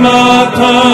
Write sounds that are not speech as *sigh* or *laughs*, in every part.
Mater.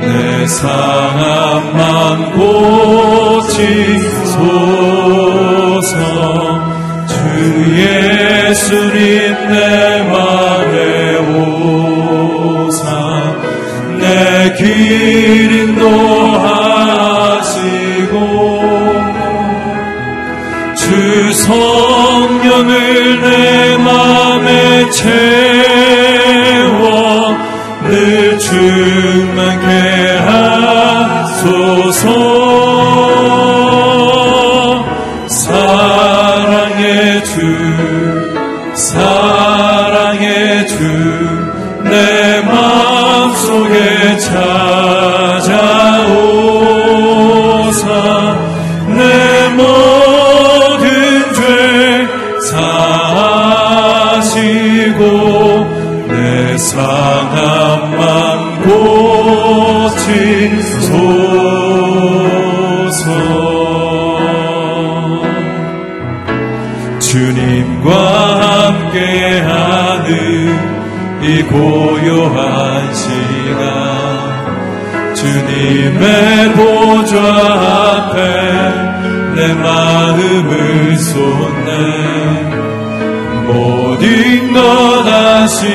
내 상함만 고치소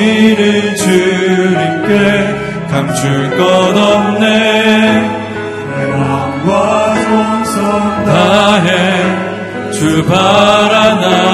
우리는 주님께 감출 것 없네. 왕과 성 다해. 주 바라나.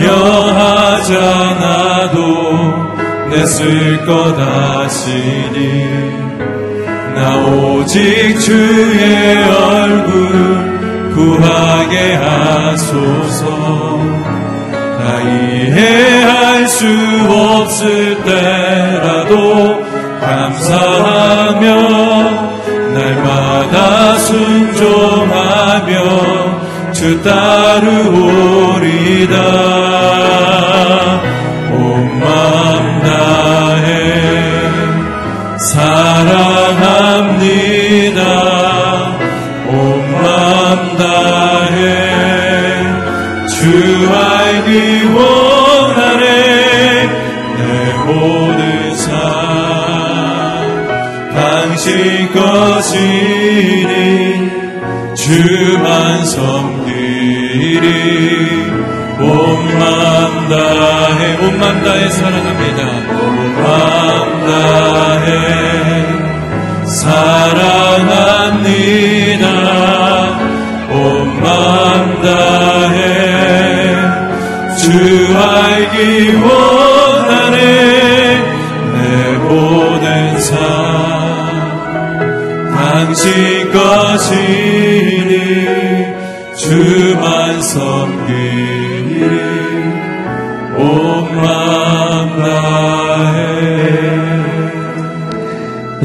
염려하잖아도 내쓸것 아시니 나 오직 주의 얼굴 구하게 하소서. 나 이해할 수 없을 때라도 감사하며 날마다 순종하며 주 따르오리다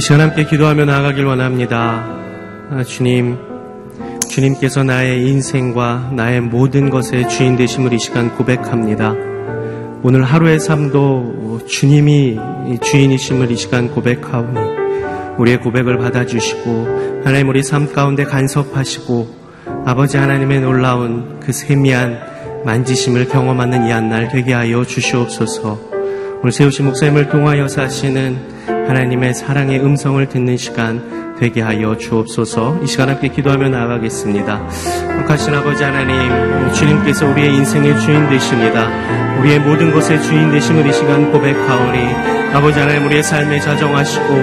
시간 함께 기도하며 나아가길 원합니다. 아, 주님, 주님께서 나의 인생과 나의 모든 것의 주인 되심을 이 시간 고백합니다. 오늘 하루의 삶도 주님이 주인이심을 이 시간 고백하오니 우리의 고백을 받아주시고 하나님 우리 삶 가운데 간섭하시고 아버지 하나님의 놀라운 그 세미한 만지심을 경험하는 이 한 날 되게 하여 주시옵소서. 오늘 세우신 목사님을 통하여 사시는 하나님의 사랑의 음성을 듣는 시간 되게 하여 주옵소서. 이 시간 함께 기도하며 나아가겠습니다. 하신 아버지 하나님, 주님께서 우리의 인생의 주인 되십니다. 우리의 모든 것의 주인 되심을 이 시간 고백하오니 아버지 하나님 우리의 삶에 자정하시고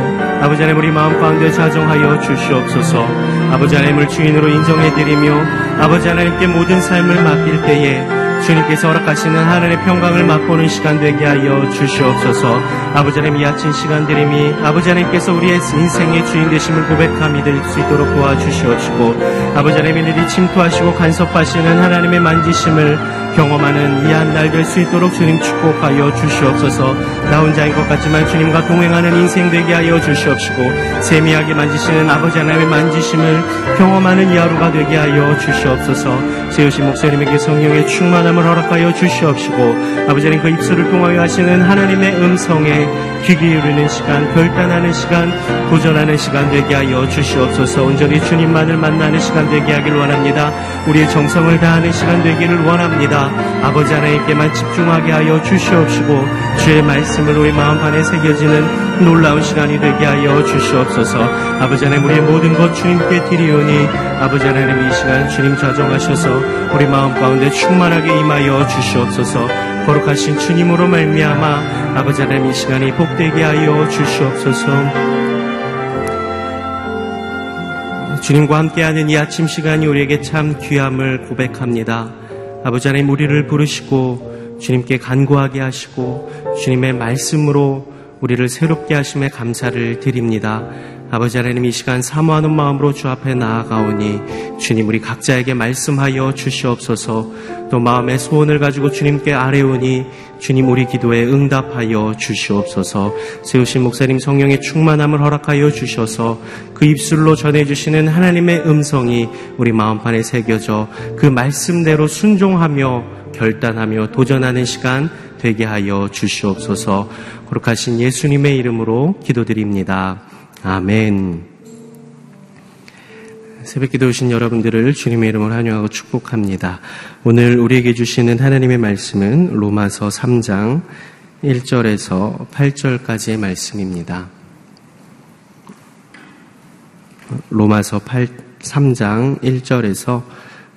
아버지 하나님 우리 마음 가운데 자정하여 주시옵소서 아버지 하나님을 주인으로 인정해드리며 아버지 하나님께 모든 삶을 맡길 때에 주님께서 허락하시는 하늘의 평강을 맛보는 시간 되게 하여 주시옵소서. 아버지 하나님 이 아침 시간들이미 아버지 하나님께서 우리의 인생의 주인 되심을 고백함이 될 수 있도록 도와주시옵시고 아버지 하나님의 일이 침투하시고 간섭하시는 하나님의 만지심을 경험하는 이 한 날 될 수 있도록 주님 축복하여 주시옵소서. 나 혼자인 것 같지만 주님과 동행하는 인생 되게 하여 주시옵시고 세미하게 만지시는 아버지 하나님의 만지심을 경험하는 이 하루가 되게 하여 주시옵소서. 세우신 목사님에게 성령의 충만함 사람을 허락하여 주시옵시고 아버지 하나님 그 입술을 통하여 하시는 하나님의 음성에 귀 기울이는 시간 결단하는 시간 도전하는 시간 되게 하여 주시옵소서 온전히 주님만을 만나는 시간 되게 하길 원합니다 우리의 정성을 다하는 시간 되기를 원합니다 아버지 하나님께만 집중하게 하여 주시옵시고 주의 말씀을 우리 마음판에 새겨지는 놀라운 시간이 되게 하여 주시옵소서 아버지 하나님 우리의 모든 것 주님께 드리오니 아버지 하나님 이 시간 주님 자정하셔서 우리 마음 가운데 충만하게 임하여 주시옵소서. 거룩하신 주님으로 말미암아 아버지 하나님 이 시간이 복되게 하여 주시옵소서. 주님과 함께하는 이 아침 시간이 우리에게 참 귀함을 고백합니다. 아버지 하나님 우리를 부르시고 주님께 간구하게 하시고 주님의 말씀으로 우리를 새롭게 하심에 감사를 드립니다. 아버지 하나님 이 시간 사모하는 마음으로 주 앞에 나아가오니 주님 우리 각자에게 말씀하여 주시옵소서. 또 마음의 소원을 가지고 주님께 아뢰오니 주님 우리 기도에 응답하여 주시옵소서. 세우신 목사님 성령의 충만함을 허락하여 주셔서 그 입술로 전해주시는 하나님의 음성이 우리 마음판에 새겨져 그 말씀대로 순종하며 결단하며 도전하는 시간 되게 하여 주시옵소서. 거룩하신 예수님의 이름으로 기도드립니다. 아멘. 새벽 기도 오신 여러분들을 주님의 이름으로 환영하고 축복합니다. 오늘 우리에게 주시는 하나님의 말씀은 로마서 3장 1절에서 8절까지의 말씀입니다. 로마서 8, 3장 1절에서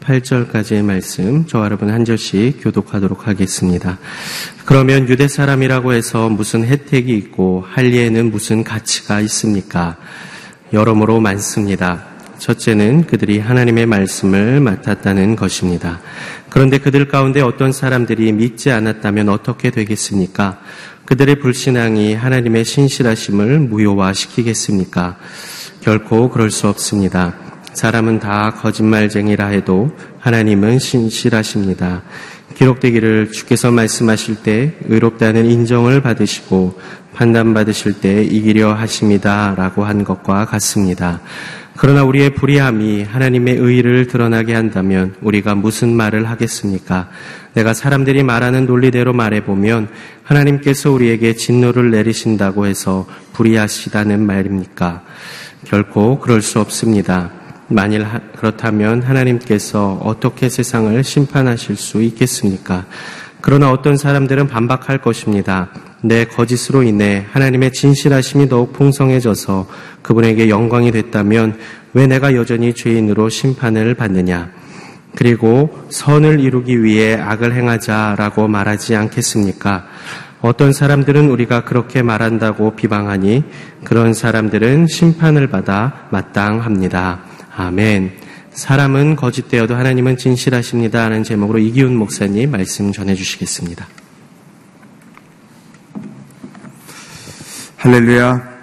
8절까지의 말씀 저와 여러분 한 절씩 교독하도록 하겠습니다. 그러면 유대 사람이라고 해서 무슨 혜택이 있고 할리에는 무슨 가치가 있습니까? 여러모로 많습니다. 첫째는 그들이 하나님의 말씀을 맡았다는 것입니다. 그런데 그들 가운데 어떤 사람들이 믿지 않았다면 어떻게 되겠습니까? 그들의 불신앙이 하나님의 신실하심을 무효화시키겠습니까? 결코 그럴 수 없습니다. 사람은 다 거짓말쟁이라 해도 하나님은 신실하십니다. 기록되기를 주께서 말씀하실 때 의롭다는 인정을 받으시고 판단받으실 때 이기려 하십니다. 라고 한 것과 같습니다. 그러나 우리의 불의함이 하나님의 의를 드러나게 한다면 우리가 무슨 말을 하겠습니까? 내가 사람들이 말하는 논리대로 말해보면 하나님께서 우리에게 진노를 내리신다고 해서 불의하시다는 말입니까? 결코 그럴 수 없습니다. 만일 그렇다면 하나님께서 어떻게 세상을 심판하실 수 있겠습니까? 그러나 어떤 사람들은 반박할 것입니다. 내 거짓으로 인해 하나님의 진실하심이 더욱 풍성해져서 그분에게 영광이 됐다면 왜 내가 여전히 죄인으로 심판을 받느냐? 그리고 선을 이루기 위해 악을 행하자라고 말하지 않겠습니까? 어떤 사람들은 우리가 그렇게 말한다고 비방하니 그런 사람들은 심판을 받아 마땅합니다. 아멘. 사람은 거짓되어도 하나님은 진실하십니다. 하는 제목으로 이기훈 목사님 말씀 전해주시겠습니다. 할렐루야.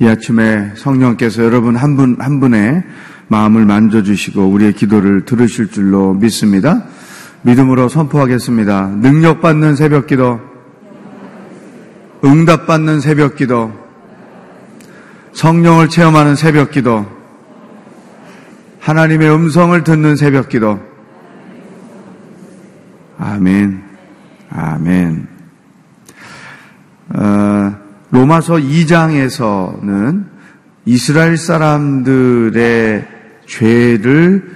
이 아침에 성령께서 여러분 한 분, 한 분의 마음을 만져주시고 우리의 기도를 들으실 줄로 믿습니다. 믿음으로 선포하겠습니다. 능력받는 새벽 기도, 응답받는 새벽 기도, 성령을 체험하는 새벽 기도, 하나님의 음성을 듣는 새벽 기도. 아멘. 아멘. 어, 로마서 2장에서는 이스라엘 사람들의 죄를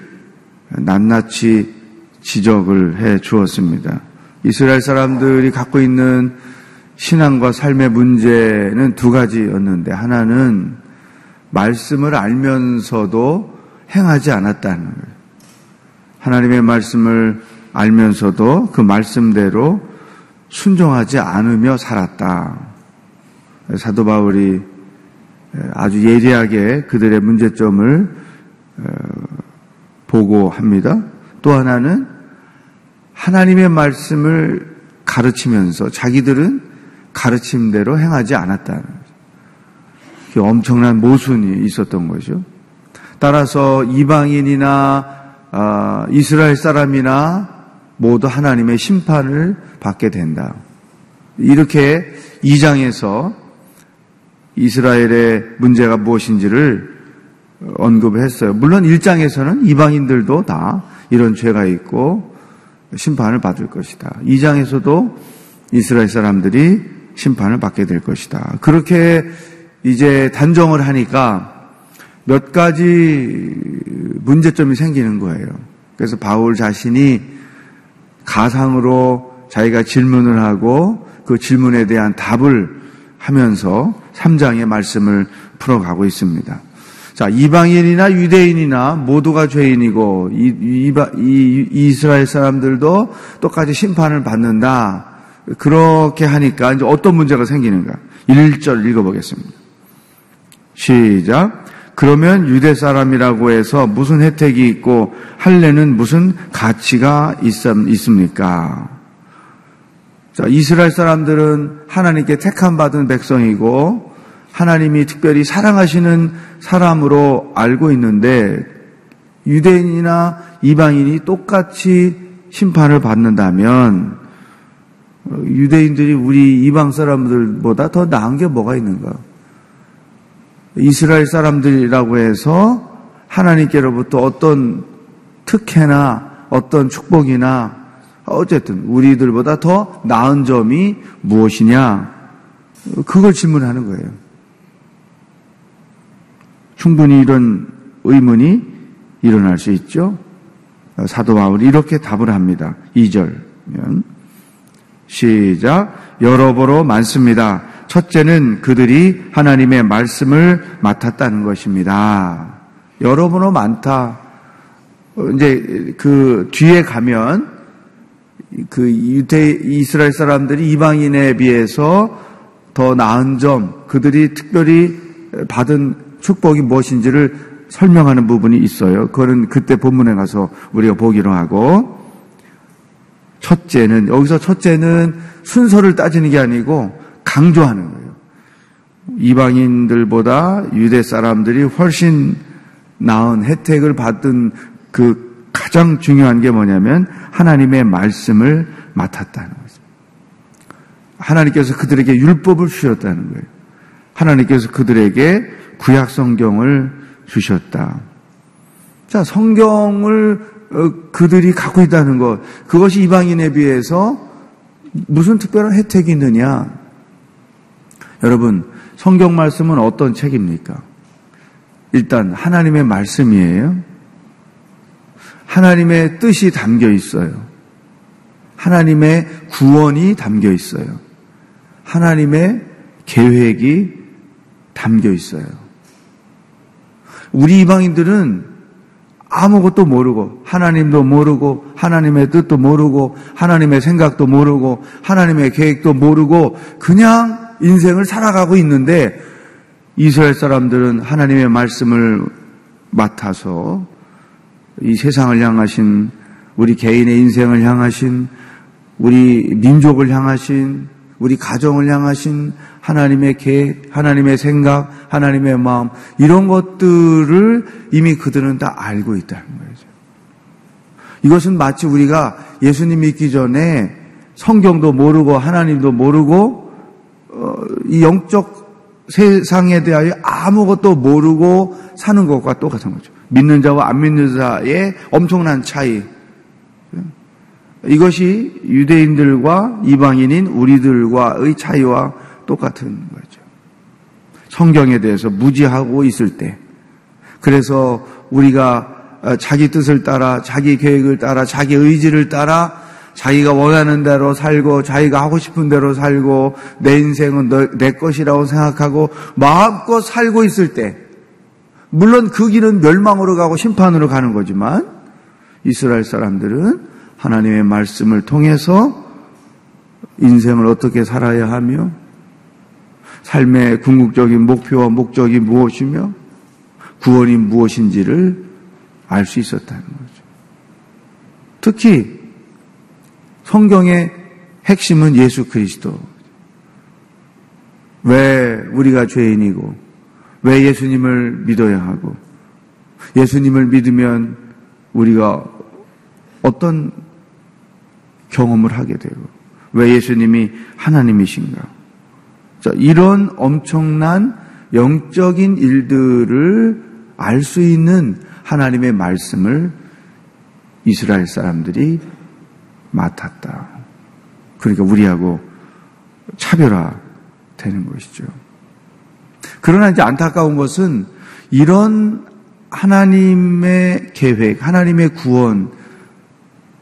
낱낱이 지적을 해 주었습니다. 이스라엘 사람들이 갖고 있는 신앙과 삶의 문제는 두 가지였는데 하나는 말씀을 알면서도 행하지 않았다는 거예요. 하나님의 말씀을 알면서도 그 말씀대로 순종하지 않으며 살았다. 사도 바울이 아주 예리하게 그들의 문제점을 어, 보고합니다. 또 하나는 하나님의 말씀을 가르치면서 자기들은 가르침대로 행하지 않았다는. 엄청난 모순이 있었던 거죠. 따라서 이방인이나 아, 이스라엘 사람이나 모두 하나님의 심판을 받게 된다. 이렇게 2장에서 이스라엘의 문제가 무엇인지를 언급했어요. 물론 1장에서는 이방인들도 다 이런 죄가 있고 심판을 받을 것이다. 2장에서도 이스라엘 사람들이 심판을 받게 될 것이다. 그렇게 이제 단정을 하니까 몇 가지 문제점이 생기는 거예요. 그래서 바울 자신이 가상으로 자기가 질문을 하고 그 질문에 대한 답을 하면서 3장의 말씀을 풀어가고 있습니다. 자, 이방인이나 유대인이나 모두가 죄인이고 이, 이, 이, 이스라엘 사람들도 똑같이 심판을 받는다. 그렇게 하니까 이제 어떤 문제가 생기는가? 1절 읽어보겠습니다. 시작. 그러면 유대 사람이라고 해서 무슨 혜택이 있고 할례는 무슨 가치가 있, 있습니까? 자, 이스라엘 사람들은 하나님께 택함 받은 백성이고 하나님이 특별히 사랑하시는 사람으로 알고 있는데 유대인이나 이방인이 똑같이 심판을 받는다면 유대인들이 우리 이방 사람들보다 더 나은 게 뭐가 있는가? 이스라엘 사람들이라고 해서 하나님께로부터 어떤 특혜나 어떤 축복이나 어쨌든 우리들보다 더 나은 점이 무엇이냐? 그걸 질문하는 거예요. 충분히 이런 의문이 일어날 수 있죠. 사도 바울이 이렇게 답을 합니다. 2절면 시작 여러 보로 많습니다. 첫째는 그들이 하나님의 말씀을 맡았다는 것입니다. 여러분로 많다. 이제 그 뒤에 가면 그 유대 이스라엘 사람들이 이방인에 비해서 더 나은 점, 그들이 특별히 받은 축복이 무엇인지를 설명하는 부분이 있어요. 그거는 그때 본문에 가서 우리가 보기로 하고 첫째는 여기서 첫째는 순서를 따지는 게 아니고 강조하는 거예요. 이방인들보다 유대 사람들이 훨씬 나은 혜택을 받은 그 가장 중요한 게 뭐냐면 하나님의 말씀을 맡았다는 거죠. 하나님께서 그들에게 율법을 주셨다는 거예요. 하나님께서 그들에게 구약 성경을 주셨다. 자, 성경을 어, 그들이 갖고 있다는 것, 그것이 이방인에 비해서 무슨 특별한 혜택이 있느냐? 여러분, 성경 말씀은 어떤 책입니까? 일단 하나님의 말씀이에요. 하나님의 뜻이 담겨 있어요. 하나님의 구원이 담겨 있어요. 하나님의 계획이 담겨 있어요. 우리 이방인들은 아무것도 모르고 하나님도 모르고 하나님의 뜻도 모르고 하나님의 생각도 모르고 하나님의 계획도 모르고 그냥 인생을 살아가고 있는데 이스라엘 사람들은 하나님의 말씀을 맡아서 이 세상을 향하신 우리 개인의 인생을 향하신 우리 민족을 향하신 우리 가정을 향하신 하나님의 계획, 하나님의 생각, 하나님의 마음 이런 것들을 이미 그들은 다 알고 있다는 거죠. 이것은 마치 우리가 예수님 믿기 전에 성경도 모르고 하나님도 모르고 어, 이 영적 세상에 대하여 아무것도 모르고 사는 것과 똑같은 거죠. 믿는 자와 안 믿는 자의 엄청난 차이. 이것이 유대인들과 이방인인 우리들과의 차이와 똑같은 거죠. 성경에 대해서 무지하고 있을 때. 그래서 우리가 자기 뜻을 따라, 자기 계획을 따라, 자기 의지를 따라 자기가 원하는 대로 살고 자기가 하고 싶은 대로 살고 내 인생은 내 것이라고 생각하고 마음껏 살고 있을 때 물론 그 길은 멸망으로 가고 심판으로 가는 거지만 이스라엘 사람들은 하나님의 말씀을 통해서 인생을 어떻게 살아야 하며 삶의 궁극적인 목표와 목적이 무엇이며 구원이 무엇인지를 알 수 있었다는 거죠. 특히 성경의 핵심은 예수 그리스도. 왜 우리가 죄인이고, 왜 예수님을 믿어야 하고, 예수님을 믿으면 우리가 어떤 경험을 하게 되고, 왜 예수님이 하나님이신가. 자, 이런 엄청난 영적인 일들을 알 수 있는 하나님의 말씀을 이스라엘 사람들이 맡았다. 그러니까 우리하고 차별화 되는 것이죠. 그러나 이제 안타까운 것은 이런 하나님의 계획, 하나님의 구원,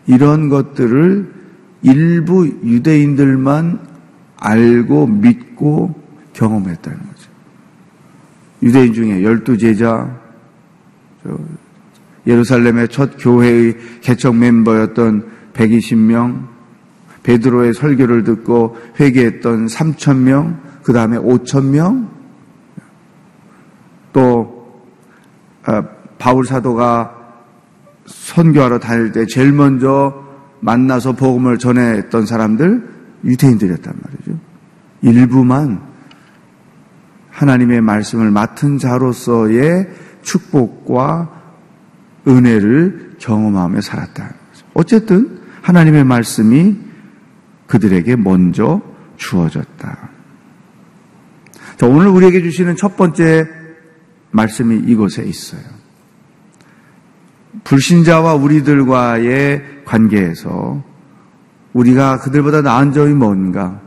이런 것들을 일부 유대인들만 알고 믿고 경험했다는 거죠. 유대인 중에 열두 제자, 예루살렘의 첫 교회의 개척 멤버였던 120명, 베드로의 설교를 듣고 회개했던 3천명, 그 다음에 5천명, 또 아, 바울 사도가 선교하러 다닐 때 제일 먼저 만나서 복음을 전했던 사람들 유태인들이었단 말이죠. 일부만 하나님의 말씀을 맡은 자로서의 축복과 은혜를 경험하며 살았다. 어쨌든 하나님의 말씀이 그들에게 먼저 주어졌다. 자, 오늘 우리에게 주시는 첫 번째 말씀이 이곳에 있어요. 불신자와 우리들과의 관계에서 우리가 그들보다 나은 점이 뭔가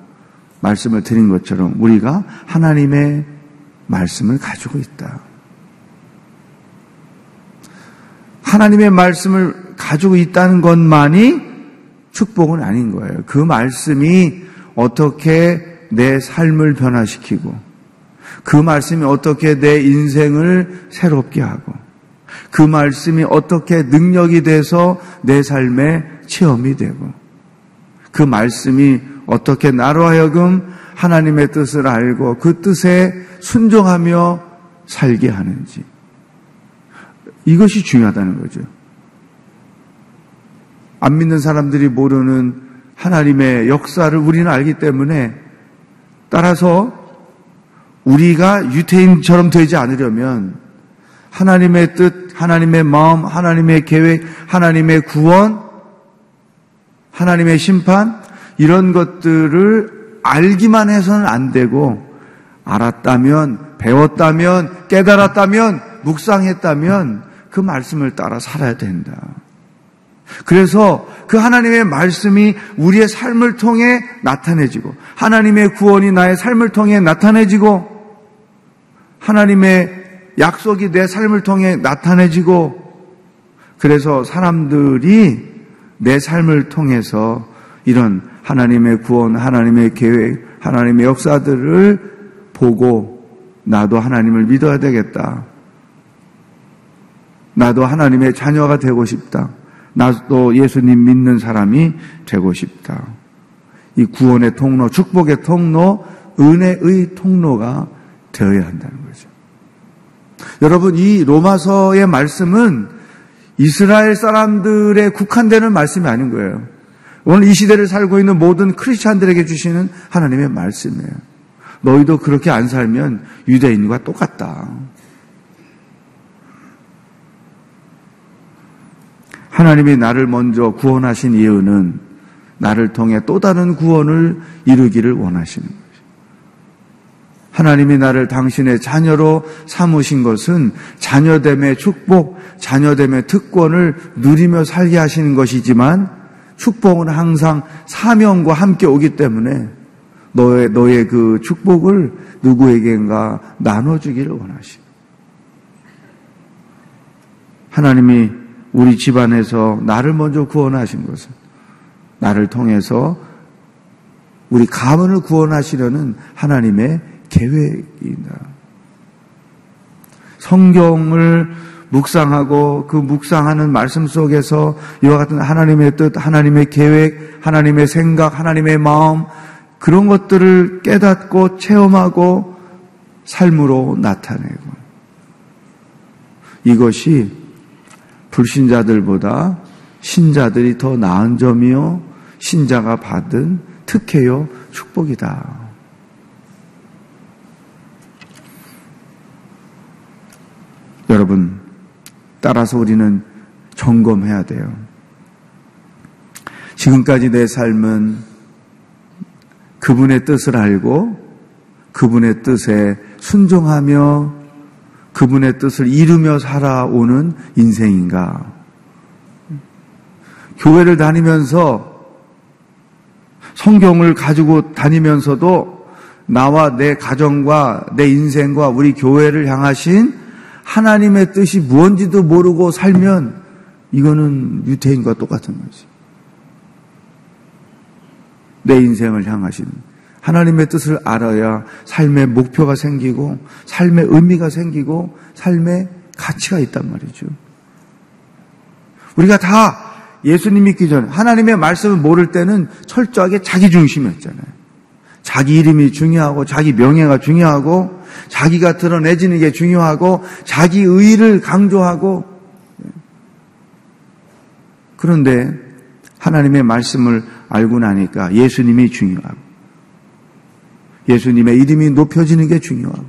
말씀을 드린 것처럼 우리가 하나님의 말씀을 가지고 있다. 하나님의 말씀을 가지고 있다는 것만이 축복은 아닌 거예요. 그 말씀이 어떻게 내 삶을 변화시키고 그 말씀이 어떻게 내 인생을 새롭게 하고 그 말씀이 어떻게 능력이 돼서 내 삶의 체험이 되고 그 말씀이 어떻게 나로 하여금 하나님의 뜻을 알고 그 뜻에 순종하며 살게 하는지 이것이 중요하다는 거죠. 안 믿는 사람들이 모르는 하나님의 역사를 우리는 알기 때문에 따라서 우리가 유태인처럼 되지 않으려면 하나님의 뜻, 하나님의 마음, 하나님의 계획, 하나님의 구원, 하나님의 심판, 이런 것들을 알기만 해서는 안 되고, 알았다면, 배웠다면, 깨달았다면, 묵상했다면, 그 말씀을 따라 살아야 된다. 그래서 그 하나님의 말씀이 우리의 삶을 통해 나타내지고, 하나님의 구원이 나의 삶을 통해 나타내지고, 하나님의 약속이 내 삶을 통해 나타내지고, 그래서 사람들이 내 삶을 통해서 이런 하나님의 구원, 하나님의 계획, 하나님의 역사들을 보고 나도 하나님을 믿어야 되겠다. 나도 하나님의 자녀가 되고 싶다. 나도 예수님 믿는 사람이 되고 싶다. 이 구원의 통로, 축복의 통로, 은혜의 통로가 되어야 한다는 거죠. 여러분, 이 로마서의 말씀은 이스라엘 사람들의 국한되는 말씀이 아닌 거예요. 오늘 이 시대를 살고 있는 모든 크리스찬들에게 주시는 하나님의 말씀이에요. 너희도 그렇게 안 살면 유대인과 똑같다. 하나님이 나를 먼저 구원하신 이유는 나를 통해 또 다른 구원을 이루기를 원하시는 거예요. 하나님이 나를 당신의 자녀로 삼으신 것은 자녀됨의 축복, 자녀됨의 특권을 누리며 살게 하시는 것이지만 축복은 항상 사명과 함께 오기 때문에 너의, 너의 그 축복을 누구에게인가 나눠주기를 원하시. 하나님이 우리 집안에서 나를 먼저 구원하신 것은 나를 통해서 우리 가문을 구원하시려는 하나님의 계획이다. 성경을 묵상하고 그 묵상하는 말씀 속에서 이와 같은 하나님의 뜻, 하나님의 계획, 하나님의 생각, 하나님의 마음 그런 것들을 깨닫고 체험하고 삶으로 나타내고 이것이 불신자들보다 신자들이 더 나은 점이요 신자가 받은 특혜요 축복이다. 여러분, 따라서 우리는 점검해야 돼요. 지금까지 내 삶은 그분의 뜻을 알고 그분의 뜻에 순종하며 그분의 뜻을 이루며 살아오는 인생인가? 교회를 다니면서 성경을 가지고 다니면서도 나와 내 가정과 내 인생과 우리 교회를 향하신 하나님의 뜻이 무언지도 모르고 살면 이거는 유태인과 똑같은 거지. 내 인생을 향하신 하나님의 뜻을 알아야 삶의 목표가 생기고 삶의 의미가 생기고 삶의 가치가 있단 말이죠. 우리가 다 예수님 믿기 전 하나님의 말씀을 모를 때는 철저하게 자기 중심이었잖아요. 자기 이름이 중요하고 자기 명예가 중요하고 자기가 드러내지는 게 중요하고 자기 의의를 강조하고 그런데 하나님의 말씀을 알고 나니까 예수님이 중요하고 예수님의 이름이 높여지는 게 중요하고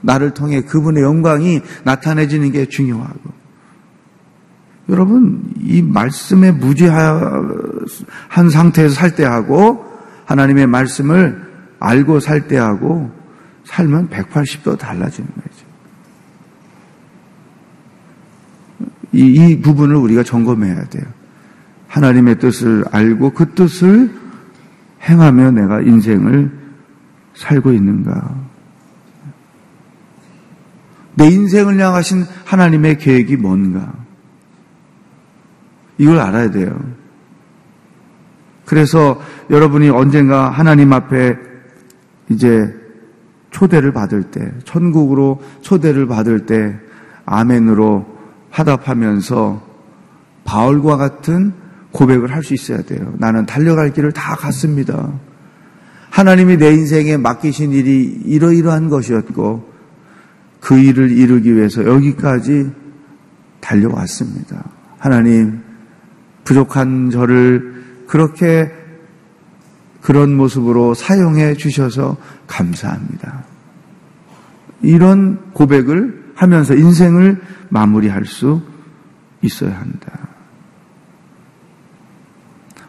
나를 통해 그분의 영광이 나타내지는 게 중요하고 여러분 이 말씀에 무지한 상태에서 살 때하고 하나님의 말씀을 알고 살 때하고 살면 180도 달라지는 거죠. 이, 이 부분을 우리가 점검해야 돼요. 하나님의 뜻을 알고 그 뜻을 행하며 내가 인생을 살고 있는가. 내 인생을 향하신 하나님의 계획이 뭔가. 이걸 알아야 돼요. 그래서 여러분이 언젠가 하나님 앞에 이제 초대를 받을 때, 천국으로 초대를 받을 때, 아멘으로 화답하면서 바울과 같은 고백을 할 수 있어야 돼요. 나는 달려갈 길을 다 갔습니다. 하나님이 내 인생에 맡기신 일이 이러이러한 것이었고, 그 일을 이루기 위해서 여기까지 달려왔습니다. 하나님, 부족한 저를 그렇게 그런 모습으로 사용해 주셔서 감사합니다. 이런 고백을 하면서 인생을 마무리할 수 있어야 한다.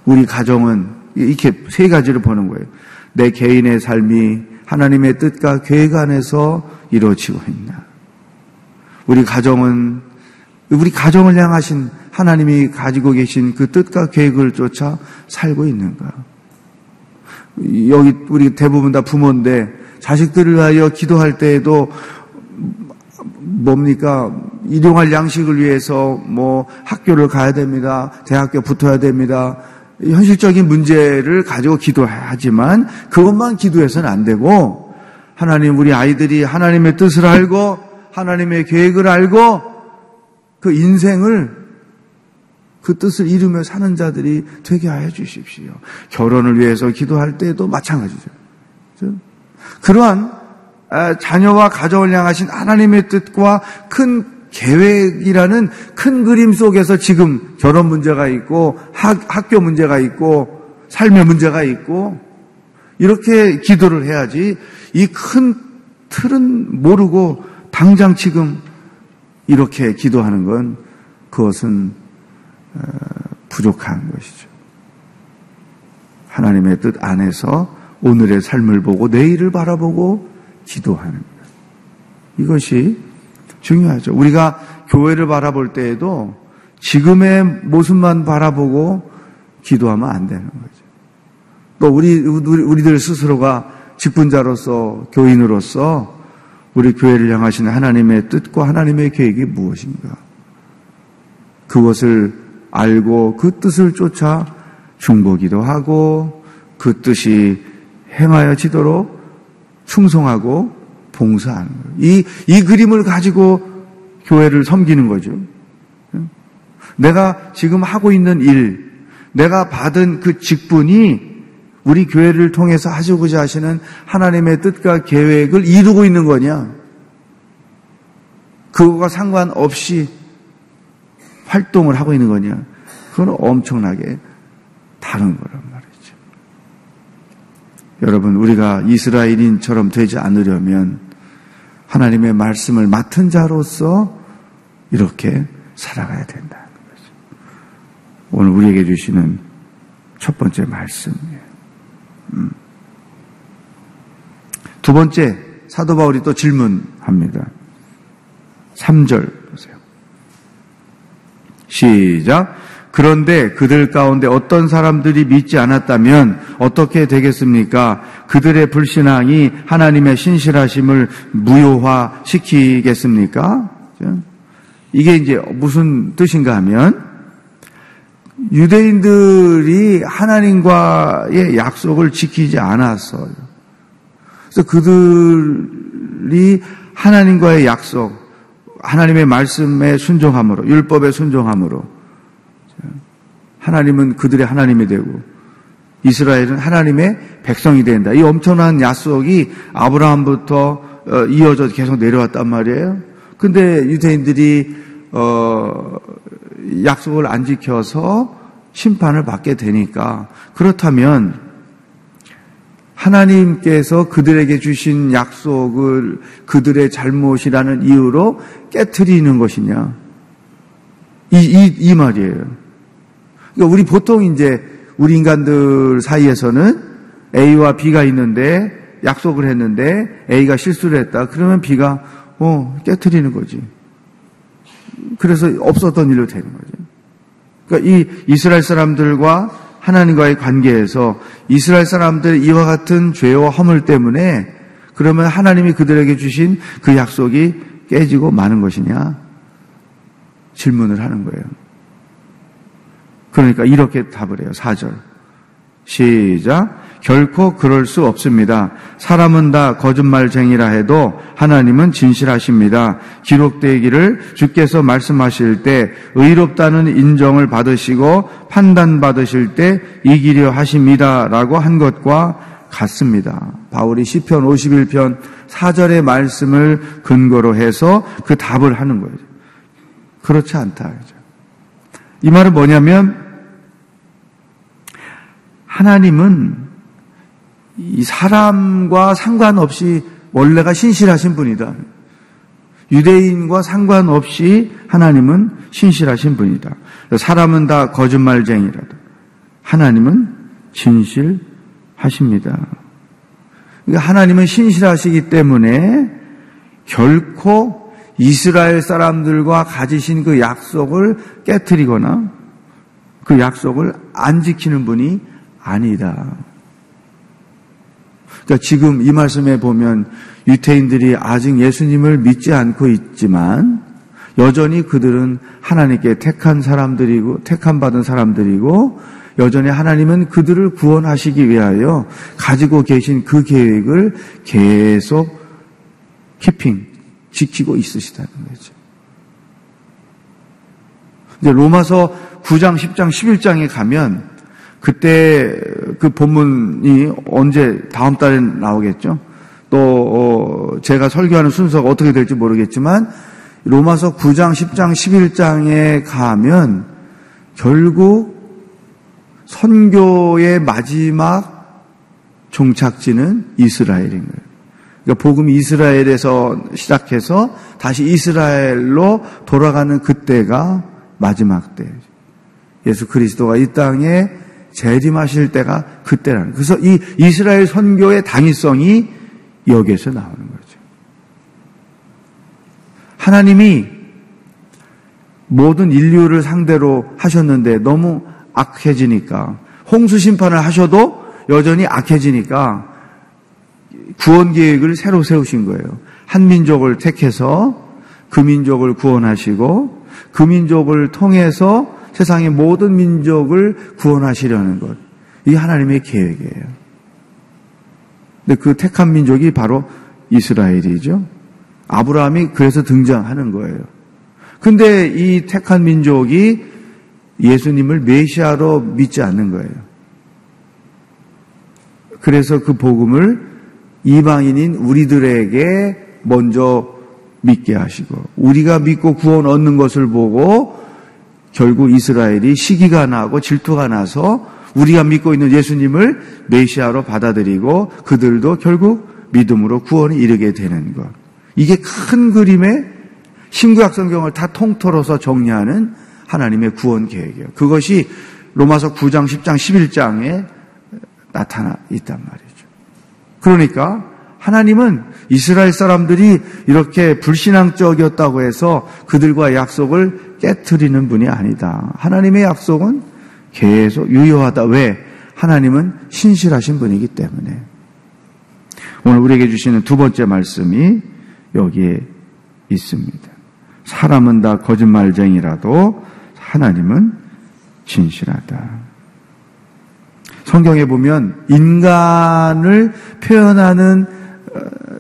우리 가정은 이렇게 세 가지를 보는 거예요. 내 개인의 삶이 하나님의 뜻과 계획 안에서 이루어지고 있나. 우리 가정은 우리 가정을 향하신 하나님이 가지고 계신 그 뜻과 계획을 쫓아 살고 있는가? 여기 우리 대부분 다 부모인데 자식들을 위하여 기도할 때에도 뭡니까? 일용할 양식을 위해서 뭐 학교를 가야 됩니다. 대학교 붙어야 됩니다. 현실적인 문제를 가지고 기도하지만 그것만 기도해서는 안 되고 하나님 우리 아이들이 하나님의 뜻을 알고 하나님의 계획을 알고 그 인생을 그 뜻을 이루며 사는 자들이 되게 하여 주십시오. 결혼을 위해서 기도할 때도 마찬가지죠. 그러한 아, 자녀와 가정을 향하신 하나님의 뜻과 큰 계획이라는 큰 그림 속에서 지금 결혼 문제가 있고 학, 학교 문제가 있고 삶의 문제가 있고 이렇게 기도를 해야지 이 큰 틀은 모르고 당장 지금 이렇게 기도하는 건 그것은 어, 부족한 것이죠. 하나님의 뜻 안에서 오늘의 삶을 보고 내일을 바라보고 기도하는 것. 이것이 중요하죠. 우리가 교회를 바라볼 때에도 지금의 모습만 바라보고 기도하면 안 되는 거죠. 또 우리 우리들 스스로가 직분자로서 교인으로서 우리 교회를 향하시는 하나님의 뜻과 하나님의 계획이 무엇인가? 그것을 알고 그 뜻을 쫓아 중보기도 하고 그 뜻이 행하여지도록 충성하고 봉사하는 거예요. 이, 이 그림을 가지고 교회를 섬기는 거죠. 내가 지금 하고 있는 일, 내가 받은 그 직분이 우리 교회를 통해서 하시고자 하시는 하나님의 뜻과 계획을 이루고 있는 거냐? 그거가 상관없이 활동을 하고 있는 거냐? 그건 엄청나게 다른 거란 말이죠. 여러분, 우리가 이스라엘인처럼 되지 않으려면 하나님의 말씀을 맡은 자로서 이렇게 살아가야 된다는 거죠. 오늘 우리에게 주시는 첫 번째 말씀이에요. 음. 두 번째, 사도 바울이 또 질문합니다. 3절 보세요. 시작. 그런데 그들 가운데 어떤 사람들이 믿지 않았다면 어떻게 되겠습니까? 그들의 불신앙이 하나님의 신실하심을 무효화 시키겠습니까? 이게 이제 무슨 뜻인가 하면 유대인들이 하나님과의 약속을 지키지 않았어요. 그래서 그들이 하나님과의 약속, 하나님의 말씀에 순종함으로, 율법에 순종함으로 하나님은 그들의 하나님이 되고 이스라엘은 하나님의 백성이 된다. 이 엄청난 약속이 아브라함부터 어, 이어져 계속 내려왔단 말이에요. 근데 유대인들이 어, 약속을 안 지켜서 심판을 받게 되니까 그렇다면 하나님께서 그들에게 주신 약속을 그들의 잘못이라는 이유로 깨뜨리는 것이냐? 이, 이, 이 말이에요. 그러니까 우리 보통 이제 우리 인간들 사이에서는 A와 B가 있는데 약속을 했는데 A가 실수를 했다. 그러면 B가 어 깨뜨리는 거지. 그래서 없었던 일로 되는 거죠. 그러니까 이 이스라엘 사람들과 하나님과의 관계에서 이스라엘 사람들 이와 같은 죄와 허물 때문에 그러면 하나님이 그들에게 주신 그 약속이 깨지고 마는 것이냐? 질문을 하는 거예요. 그러니까 이렇게 답을 해요. 4절. 시작. 결코 그럴 수 없습니다. 사람은 다 거짓말쟁이라 해도 하나님은 진실하십니다. 기록되기를 주께서 말씀하실 때 의롭다는 인정을 받으시고 판단받으실 때 이기려 하십니다. 라고 한 것과 같습니다. 바울이 시편 51편 4절의 말씀을 근거로 해서 그 답을 하는 거예요. 그렇지 않다. 이 말은 뭐냐면 하나님은 이 사람과 상관없이 원래가 신실하신 분이다. 유대인과 상관없이 하나님은 신실하신 분이다. 사람은 다 거짓말쟁이라도 하나님은 진실하십니다. 그러니까 하나님은 신실하시기 때문에 결코 이스라엘 사람들과 가지신 그 약속을 깨뜨리거나 그 약속을 안 지키는 분이 아니다. 그러니까 지금 이 말씀에 보면 유태인들이 아직 예수님을 믿지 않고 있지만 여전히 그들은 하나님께 택한 사람들이고 택한 받은 사람들이고 여전히 하나님은 그들을 구원하시기 위하여 가지고 계신 그 계획을 계속 키핑 지키고 있으시다는 거죠. 이제 로마서 9장, 10장, 11장에 가면 그때 그 본문이 언제 다음 달에 나오겠죠? 또 어, 제가 설교하는 순서가 어떻게 될지 모르겠지만 로마서 9장, 10장, 11장에 가면 결국 선교의 마지막 종착지는 이스라엘인 거예요. 그러니까 복음이 이스라엘에서 시작해서 다시 이스라엘로 돌아가는 그때가 마지막 때. 예수 그리스도가 이 땅에 재림하실 때가 그때라는. 그래서 이 이스라엘 선교의 당위성이 여기에서 나오는 거죠. 하나님이 모든 인류를 상대로 하셨는데 너무 악해지니까 홍수 심판을 하셔도 여전히 악해지니까 구원 계획을 새로 세우신 거예요. 한 민족을 택해서 그 민족을 구원하시고 그 민족을 통해서 세상의 모든 민족을 구원하시려는 것. 이게 하나님의 계획이에요. 근데 그 택한 민족이 바로 이스라엘이죠. 아브라함이 그래서 등장하는 거예요. 근데 이 택한 민족이 예수님을 메시아로 믿지 않는 거예요. 그래서 그 복음을 이방인인 우리들에게 먼저 믿게 하시고 우리가 믿고 구원 얻는 것을 보고 결국 이스라엘이 시기가 나고 질투가 나서 우리가 믿고 있는 예수님을 메시아로 받아들이고 그들도 결국 믿음으로 구원에 이르게 되는 것. 이게 큰 그림의 신구약 성경을 다 통틀어서 정리하는 하나님의 구원 계획이에요. 그것이 로마서 9장, 10장, 11장에 나타나 있단 말이죠. 그러니까 하나님은 이스라엘 사람들이 이렇게 불신앙적이었다고 해서 그들과 약속을 깨뜨리는 분이 아니다. 하나님의 약속은 계속 유효하다. 왜? 하나님은 신실하신 분이기 때문에. 오늘 우리에게 주시는 두 번째 말씀이 여기에 있습니다. 사람은 다 거짓말쟁이라도 하나님은 진실하다. 성경에 보면 인간을 표현하는 어,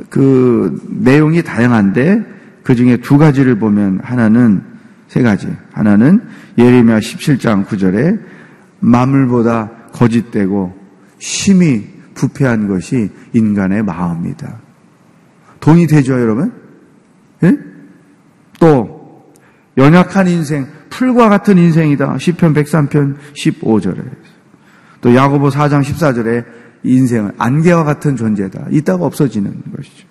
그 내용이 다양한데 그 중에 두 가지를 보면 하나는 세 가지. 하나는 예레미야 17장 9절에 마물보다 거짓되고 심히 부패한 것이 인간의 마음이다. 돈이 되죠, 여러분? 예? 또 연약한 인생, 풀과 같은 인생이다. 10편 103편 15절에. 또 야고보 4장 14절에 인생은 안개와 같은 존재다. 이따가 없어지는 것이죠.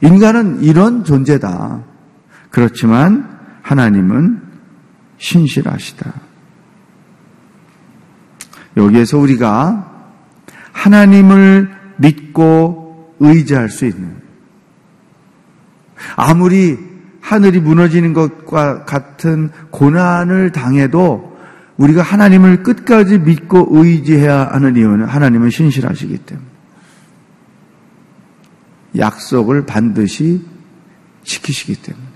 인간은 이런 존재다. 그렇지만 하나님은 신실하시다. 여기에서 우리가 하나님을 믿고 의지할 수 있는 아무리 하늘이 무너지는 것과 같은 고난을 당해도 우리가 하나님을 끝까지 믿고 의지해야 하는 이유는 하나님은 신실하시기 때문에 약속을 반드시 지키시기 때문에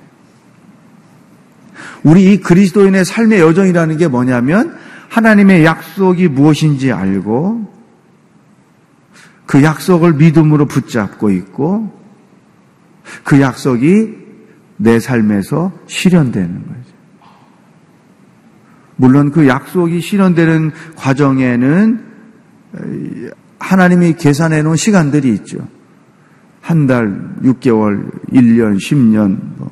우리 이 그리스도인의 삶의 여정이라는 게 뭐냐면 하나님의 약속이 무엇인지 알고 그 약속을 믿음으로 붙잡고 있고 그 약속이 내 삶에서 실현되는 거죠. 물론 그 약속이 실현되는 과정에는 하나님이 계산해 놓은 시간들이 있죠. 한 달, 6개월, 1년, 10년, 뭐.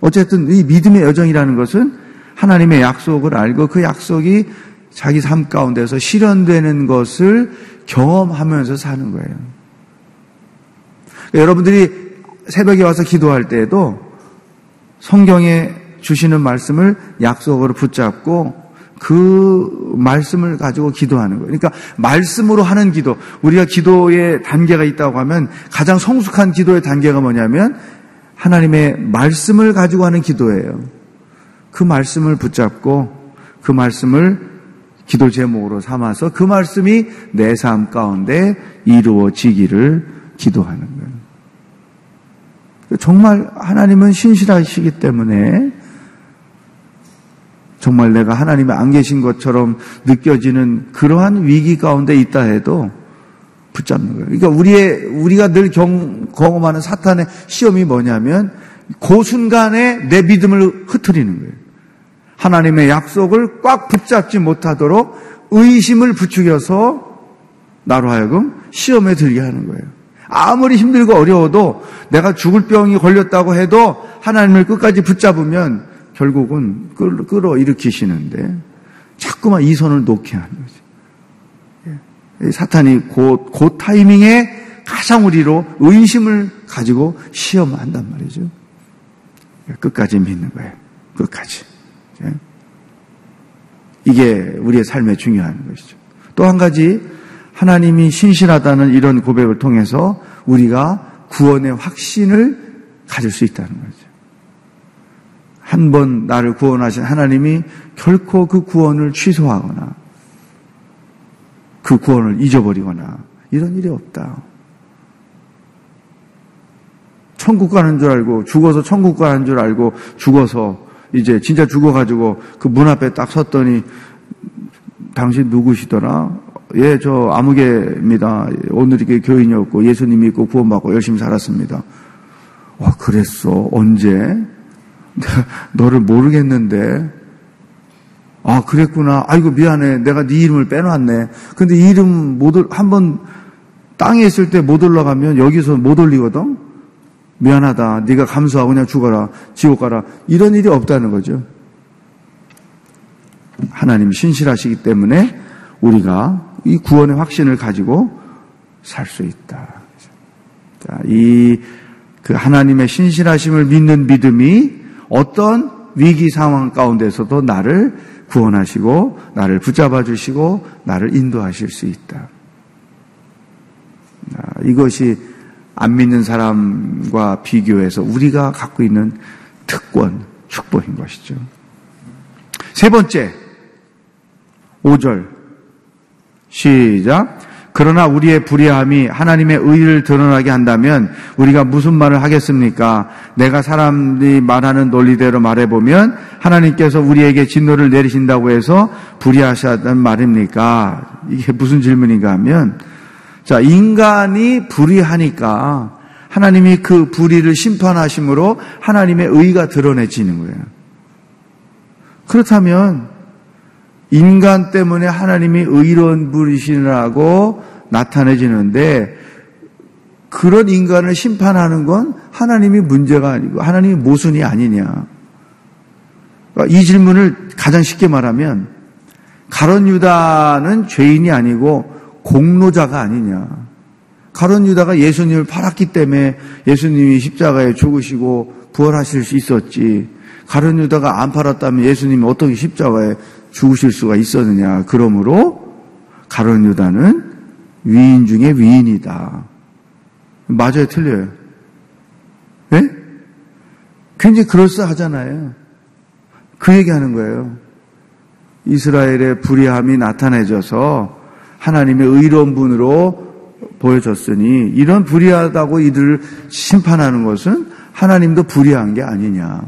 어쨌든 이 믿음의 여정이라는 것은 하나님의 약속을 알고 그 약속이 자기 삶 가운데서 실현되는 것을 경험하면서 사는 거예요. 여러분들이 새벽에 와서 기도할 때에도 성경에 주시는 말씀을 약속으로 붙잡고 그 말씀을 가지고 기도하는 거예요. 그러니까 말씀으로 하는 기도. 우리가 기도의 단계가 있다고 하면 가장 성숙한 기도의 단계가 뭐냐면 하나님의 말씀을 가지고 하는 기도예요. 그 말씀을 붙잡고 그 말씀을 기도 제목으로 삼아서 그 말씀이 내 삶 가운데 이루어지기를 기도하는 거예요. 정말 하나님은 신실하시기 때문에 정말 내가 하나님의 안 계신 것처럼 느껴지는 그러한 위기 가운데 있다 해도 붙잡는 거예요. 그러니까 우리의 우리가 늘 경, 경험하는 사탄의 시험이 뭐냐면 그 순간에 내 믿음을 흐트리는 거예요. 하나님의 약속을 꽉 붙잡지 못하도록 의심을 부추겨서 나로 하여금 시험에 들게 하는 거예요. 아무리 힘들고 어려워도 내가 죽을 병이 걸렸다고 해도 하나님을 끝까지 붙잡으면 결국은 끌어 일으키시는데 자꾸만 이 손을 놓게 하는 거죠. 예. 사탄이 그, 그 타이밍에 가장 우리로 의심을 가지고 시험한단 말이죠. 끝까지 믿는 거예요. 끝까지. 예. 이게 우리의 삶에 중요한 것이죠. 또 한 가지 하나님이 신실하다는 이런 고백을 통해서 우리가 구원의 확신을 가질 수 있다는 거죠. 한 번 나를 구원하신 하나님이 결코 그 구원을 취소하거나 그 구원을 잊어버리거나 이런 일이 없다. 천국 가는 줄 알고 죽어서 천국 가는 줄 알고 죽어서 이제 진짜 죽어가지고 그 문 앞에 딱 섰더니 당신 누구시더라? 예, 저 아무개입니다. 오늘 이렇게 교인이었고 예수님 믿고 구원받고 열심히 살았습니다. 와, 그랬어. 언제? *laughs* 너를 모르겠는데. 아, 그랬구나. 아이고, 미안해. 내가 네 이름을 빼놨네. 근데 이 이름 못, 한번 땅에 있을 때 못 올라가면 여기서 못 올리거든? 미안하다. 네가 감수하고 그냥 죽어라. 지옥 가라. 이런 일이 없다는 거죠. 하나님 신실하시기 때문에 우리가 이 구원의 확신을 가지고 살 수 있다. 자, 이, 그 하나님의 신실하심을 믿는 믿음이 어떤 위기 상황 가운데서도 나를 구원하시고, 나를 붙잡아 주시고, 나를 인도하실 수 있다. 이것이 안 믿는 사람과 비교해서 우리가 갖고 있는 특권, 축복인 것이죠. 세 번째, 5절. 시작. 그러나 우리의 불의함이 하나님의 의를 드러나게 한다면 우리가 무슨 말을 하겠습니까? 내가 사람들이 말하는 논리대로 말해보면 하나님께서 우리에게 진노를 내리신다고 해서 불의하셨다는 말입니까? 이게 무슨 질문인가 하면 자, 인간이 불의하니까 하나님이 그 불의를 심판하심으로 하나님의 의가 드러내지는 거예요. 그렇다면 인간 때문에 하나님이 의로운 분이시라고 나타내지는데 그런 인간을 심판하는 건 하나님이 문제가 아니고 하나님이 모순이 아니냐. 그러니까 이 질문을 가장 쉽게 말하면 가론 유다는 죄인이 아니고 공로자가 아니냐. 가론 유다가 예수님을 팔았기 때문에 예수님이 십자가에 죽으시고 부활하실 수 있었지. 가론 유다가 안 팔았다면 예수님이 어떻게 십자가에 죽으실 수가 있었느냐. 그러므로 가론 유다는 위인 중에 위인이다. 맞아요, 틀려요. 네? 굉장히 그럴싸하잖아요. 그 얘기 하는 거예요. 이스라엘의 불의함이 나타내져서 하나님의 의로운 분으로 보여졌으니 이런 불의하다고 이들을 심판하는 것은 하나님도 불의한 게 아니냐.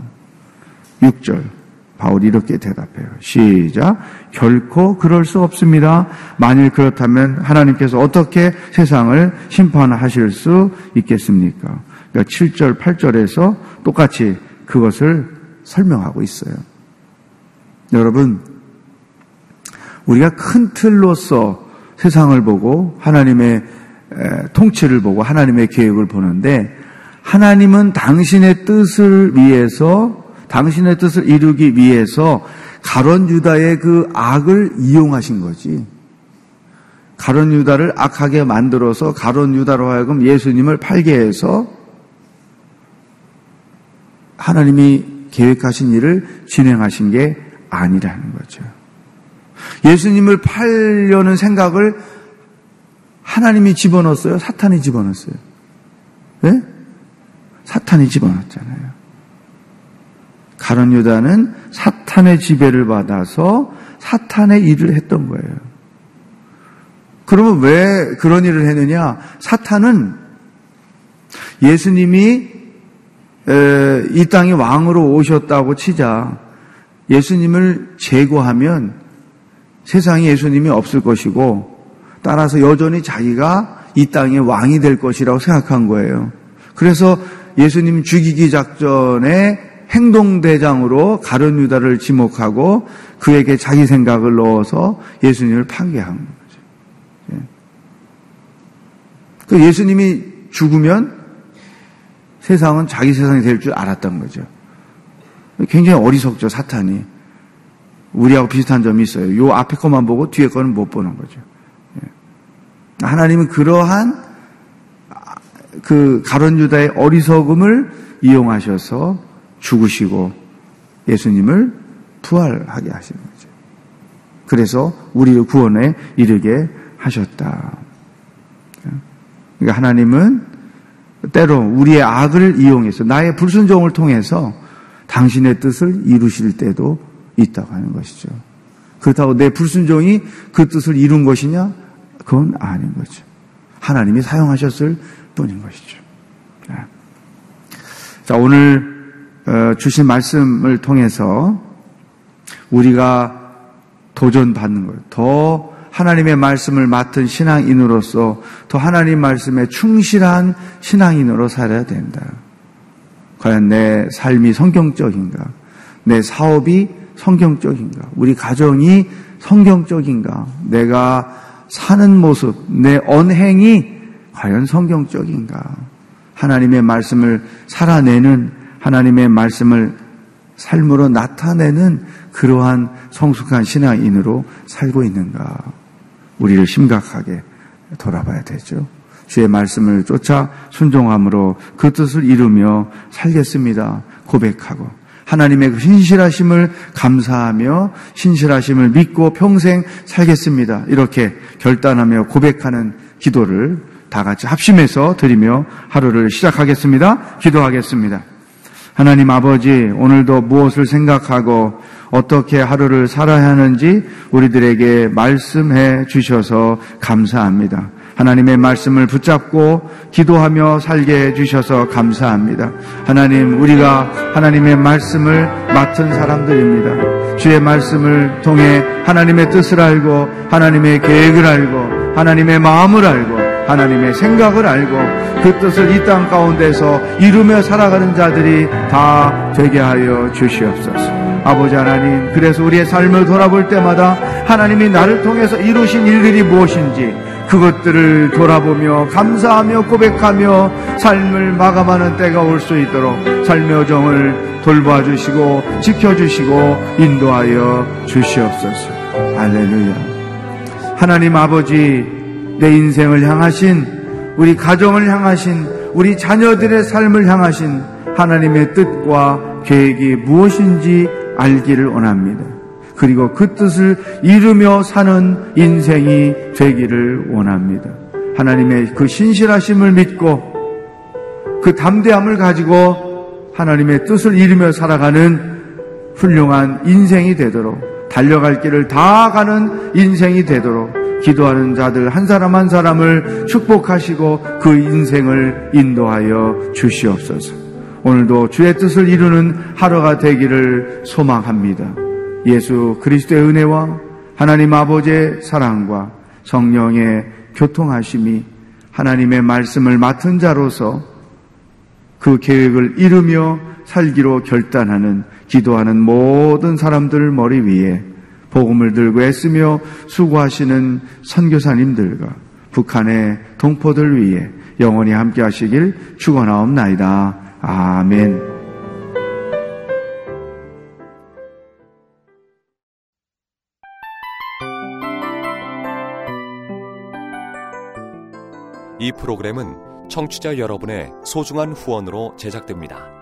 6절. 바울이 이렇게 대답해요. 시작. 결코 그럴 수 없습니다. 만일 그렇다면 하나님께서 어떻게 세상을 심판하실 수 있겠습니까? 그러니까 7절, 8절에서 똑같이 그것을 설명하고 있어요. 여러분, 우리가 큰 틀로서 세상을 보고 하나님의 통치를 보고 하나님의 계획을 보는데 하나님은 당신의 뜻을 위해서 당신의 뜻을 이루기 위해서 가론 유다의 그 악을 이용하신 거지. 가론 유다를 악하게 만들어서 가론 유다로 하여금 예수님을 팔게 해서 하나님이 계획하신 일을 진행하신 게 아니라는 거죠. 예수님을 팔려는 생각을 하나님이 집어넣었어요? 사탄이 집어넣었어요? 네? 사탄이 집어넣었잖아요. 가론 유다는 사탄의 지배를 받아서 사탄의 일을 했던 거예요. 그러면 왜 그런 일을 했느냐? 사탄은 예수님이 이 땅에 왕으로 오셨다고 치자 예수님을 제거하면 세상에 예수님이 없을 것이고 따라서 여전히 자기가 이 땅의 왕이 될 것이라고 생각한 거예요. 그래서 예수님 죽이기 작전의 행동대장으로 가룟 유다를 지목하고 그에게 자기 생각을 넣어서 예수님을 판계한 거예요. 그 예수님이 죽으면 세상은 자기 세상이 될 줄 알았던 거죠. 굉장히 어리석죠, 사탄이. 우리하고 비슷한 점이 있어요. 요 앞에 것만 보고 뒤에 거는 못 보는 거죠. 예. 하나님은 그러한 그 가론 유다의 어리석음을 이용하셔서 죽으시고 예수님을 부활하게 하신 거죠. 그래서 우리를 구원에 이르게 하셨다. 그러니까 하나님은 때로 우리의 악을 이용해서 나의 불순종을 통해서 당신의 뜻을 이루실 때도 있다고 하는 것이죠. 그렇다고 내 불순종이 그 뜻을 이룬 것이냐? 그건 아닌 거죠. 하나님이 사용하셨을 뿐인 것이죠. 네. 자, 오늘 어, 주신 말씀을 통해서 우리가 도전받는 것, 더 하나님의 말씀을 맡은 신앙인으로서 더 하나님 말씀에 충실한 신앙인으로 살아야 된다. 과연 내 삶이 성경적인가? 내 사업이 성경적인가? 우리 가정이 성경적인가? 내가 사는 모습, 내 언행이 과연 성경적인가? 하나님의 말씀을 살아내는 하나님의 말씀을 삶으로 나타내는 그러한 성숙한 신앙인으로 살고 있는가? 우리를 심각하게 돌아봐야 되죠. 주의 말씀을 쫓아 순종함으로 그 뜻을 이루며 살겠습니다. 고백하고 하나님의 그 신실하심을 감사하며 신실하심을 믿고 평생 살겠습니다. 이렇게 결단하며 고백하는 기도를 다 같이 합심해서 드리며 하루를 시작하겠습니다. 기도하겠습니다. 하나님 아버지, 오늘도 무엇을 생각하고 어떻게 하루를 살아야 하는지 우리들에게 말씀해 주셔서 감사합니다. 하나님의 말씀을 붙잡고 기도하며 살게 해 주셔서 감사합니다. 하나님, 우리가 하나님의 말씀을 맡은 사람들입니다. 주의 말씀을 통해 하나님의 뜻을 알고 하나님의 계획을 알고 하나님의 마음을 알고 하나님의 생각을 알고 그 뜻을 이 땅 가운데서 이루며 살아가는 자들이 다 되게 하여 주시옵소서. 아버지 하나님, 그래서 우리의 삶을 돌아볼 때마다 하나님이 나를 통해서 이루신 일들이 무엇인지 그것들을 돌아보며 감사하며 고백하며 삶을 마감하는 때가 올 수 있도록 삶의 여정을 돌봐 주시고 지켜 주시고 인도하여 주시옵소서. 할렐루야. 하나님 아버지 내 인생을 향하신 우리 가정을 향하신 우리 자녀들의 삶을 향하신 하나님의 뜻과 계획이 무엇인지 알기를 원합니다. 그리고 그 뜻을 이루며 사는 인생이 되기를 원합니다. 하나님의 그 신실하심을 믿고 그 담대함을 가지고 하나님의 뜻을 이루며 살아가는 훌륭한 인생이 되도록 달려갈 길을 다 가는 인생이 되도록 기도하는 자들 한 사람 한 사람을 축복하시고 그 인생을 인도하여 주시옵소서. 오늘도 주의 뜻을 이루는 하루가 되기를 소망합니다. 예수 그리스도의 은혜와 하나님 아버지의 사랑과 성령의 교통하심이 하나님의 말씀을 맡은 자로서 그 계획을 이루며 살기로 결단하는 기도하는 모든 사람들 머리 위에 복음을 들고 애쓰며 수고하시는 선교사님들과 북한의 동포들 위해 영원히 함께 하시길 축원하옵나이다. 아멘. 이 프로그램은 청취자 여러분의 소중한 후원으로 제작됩니다.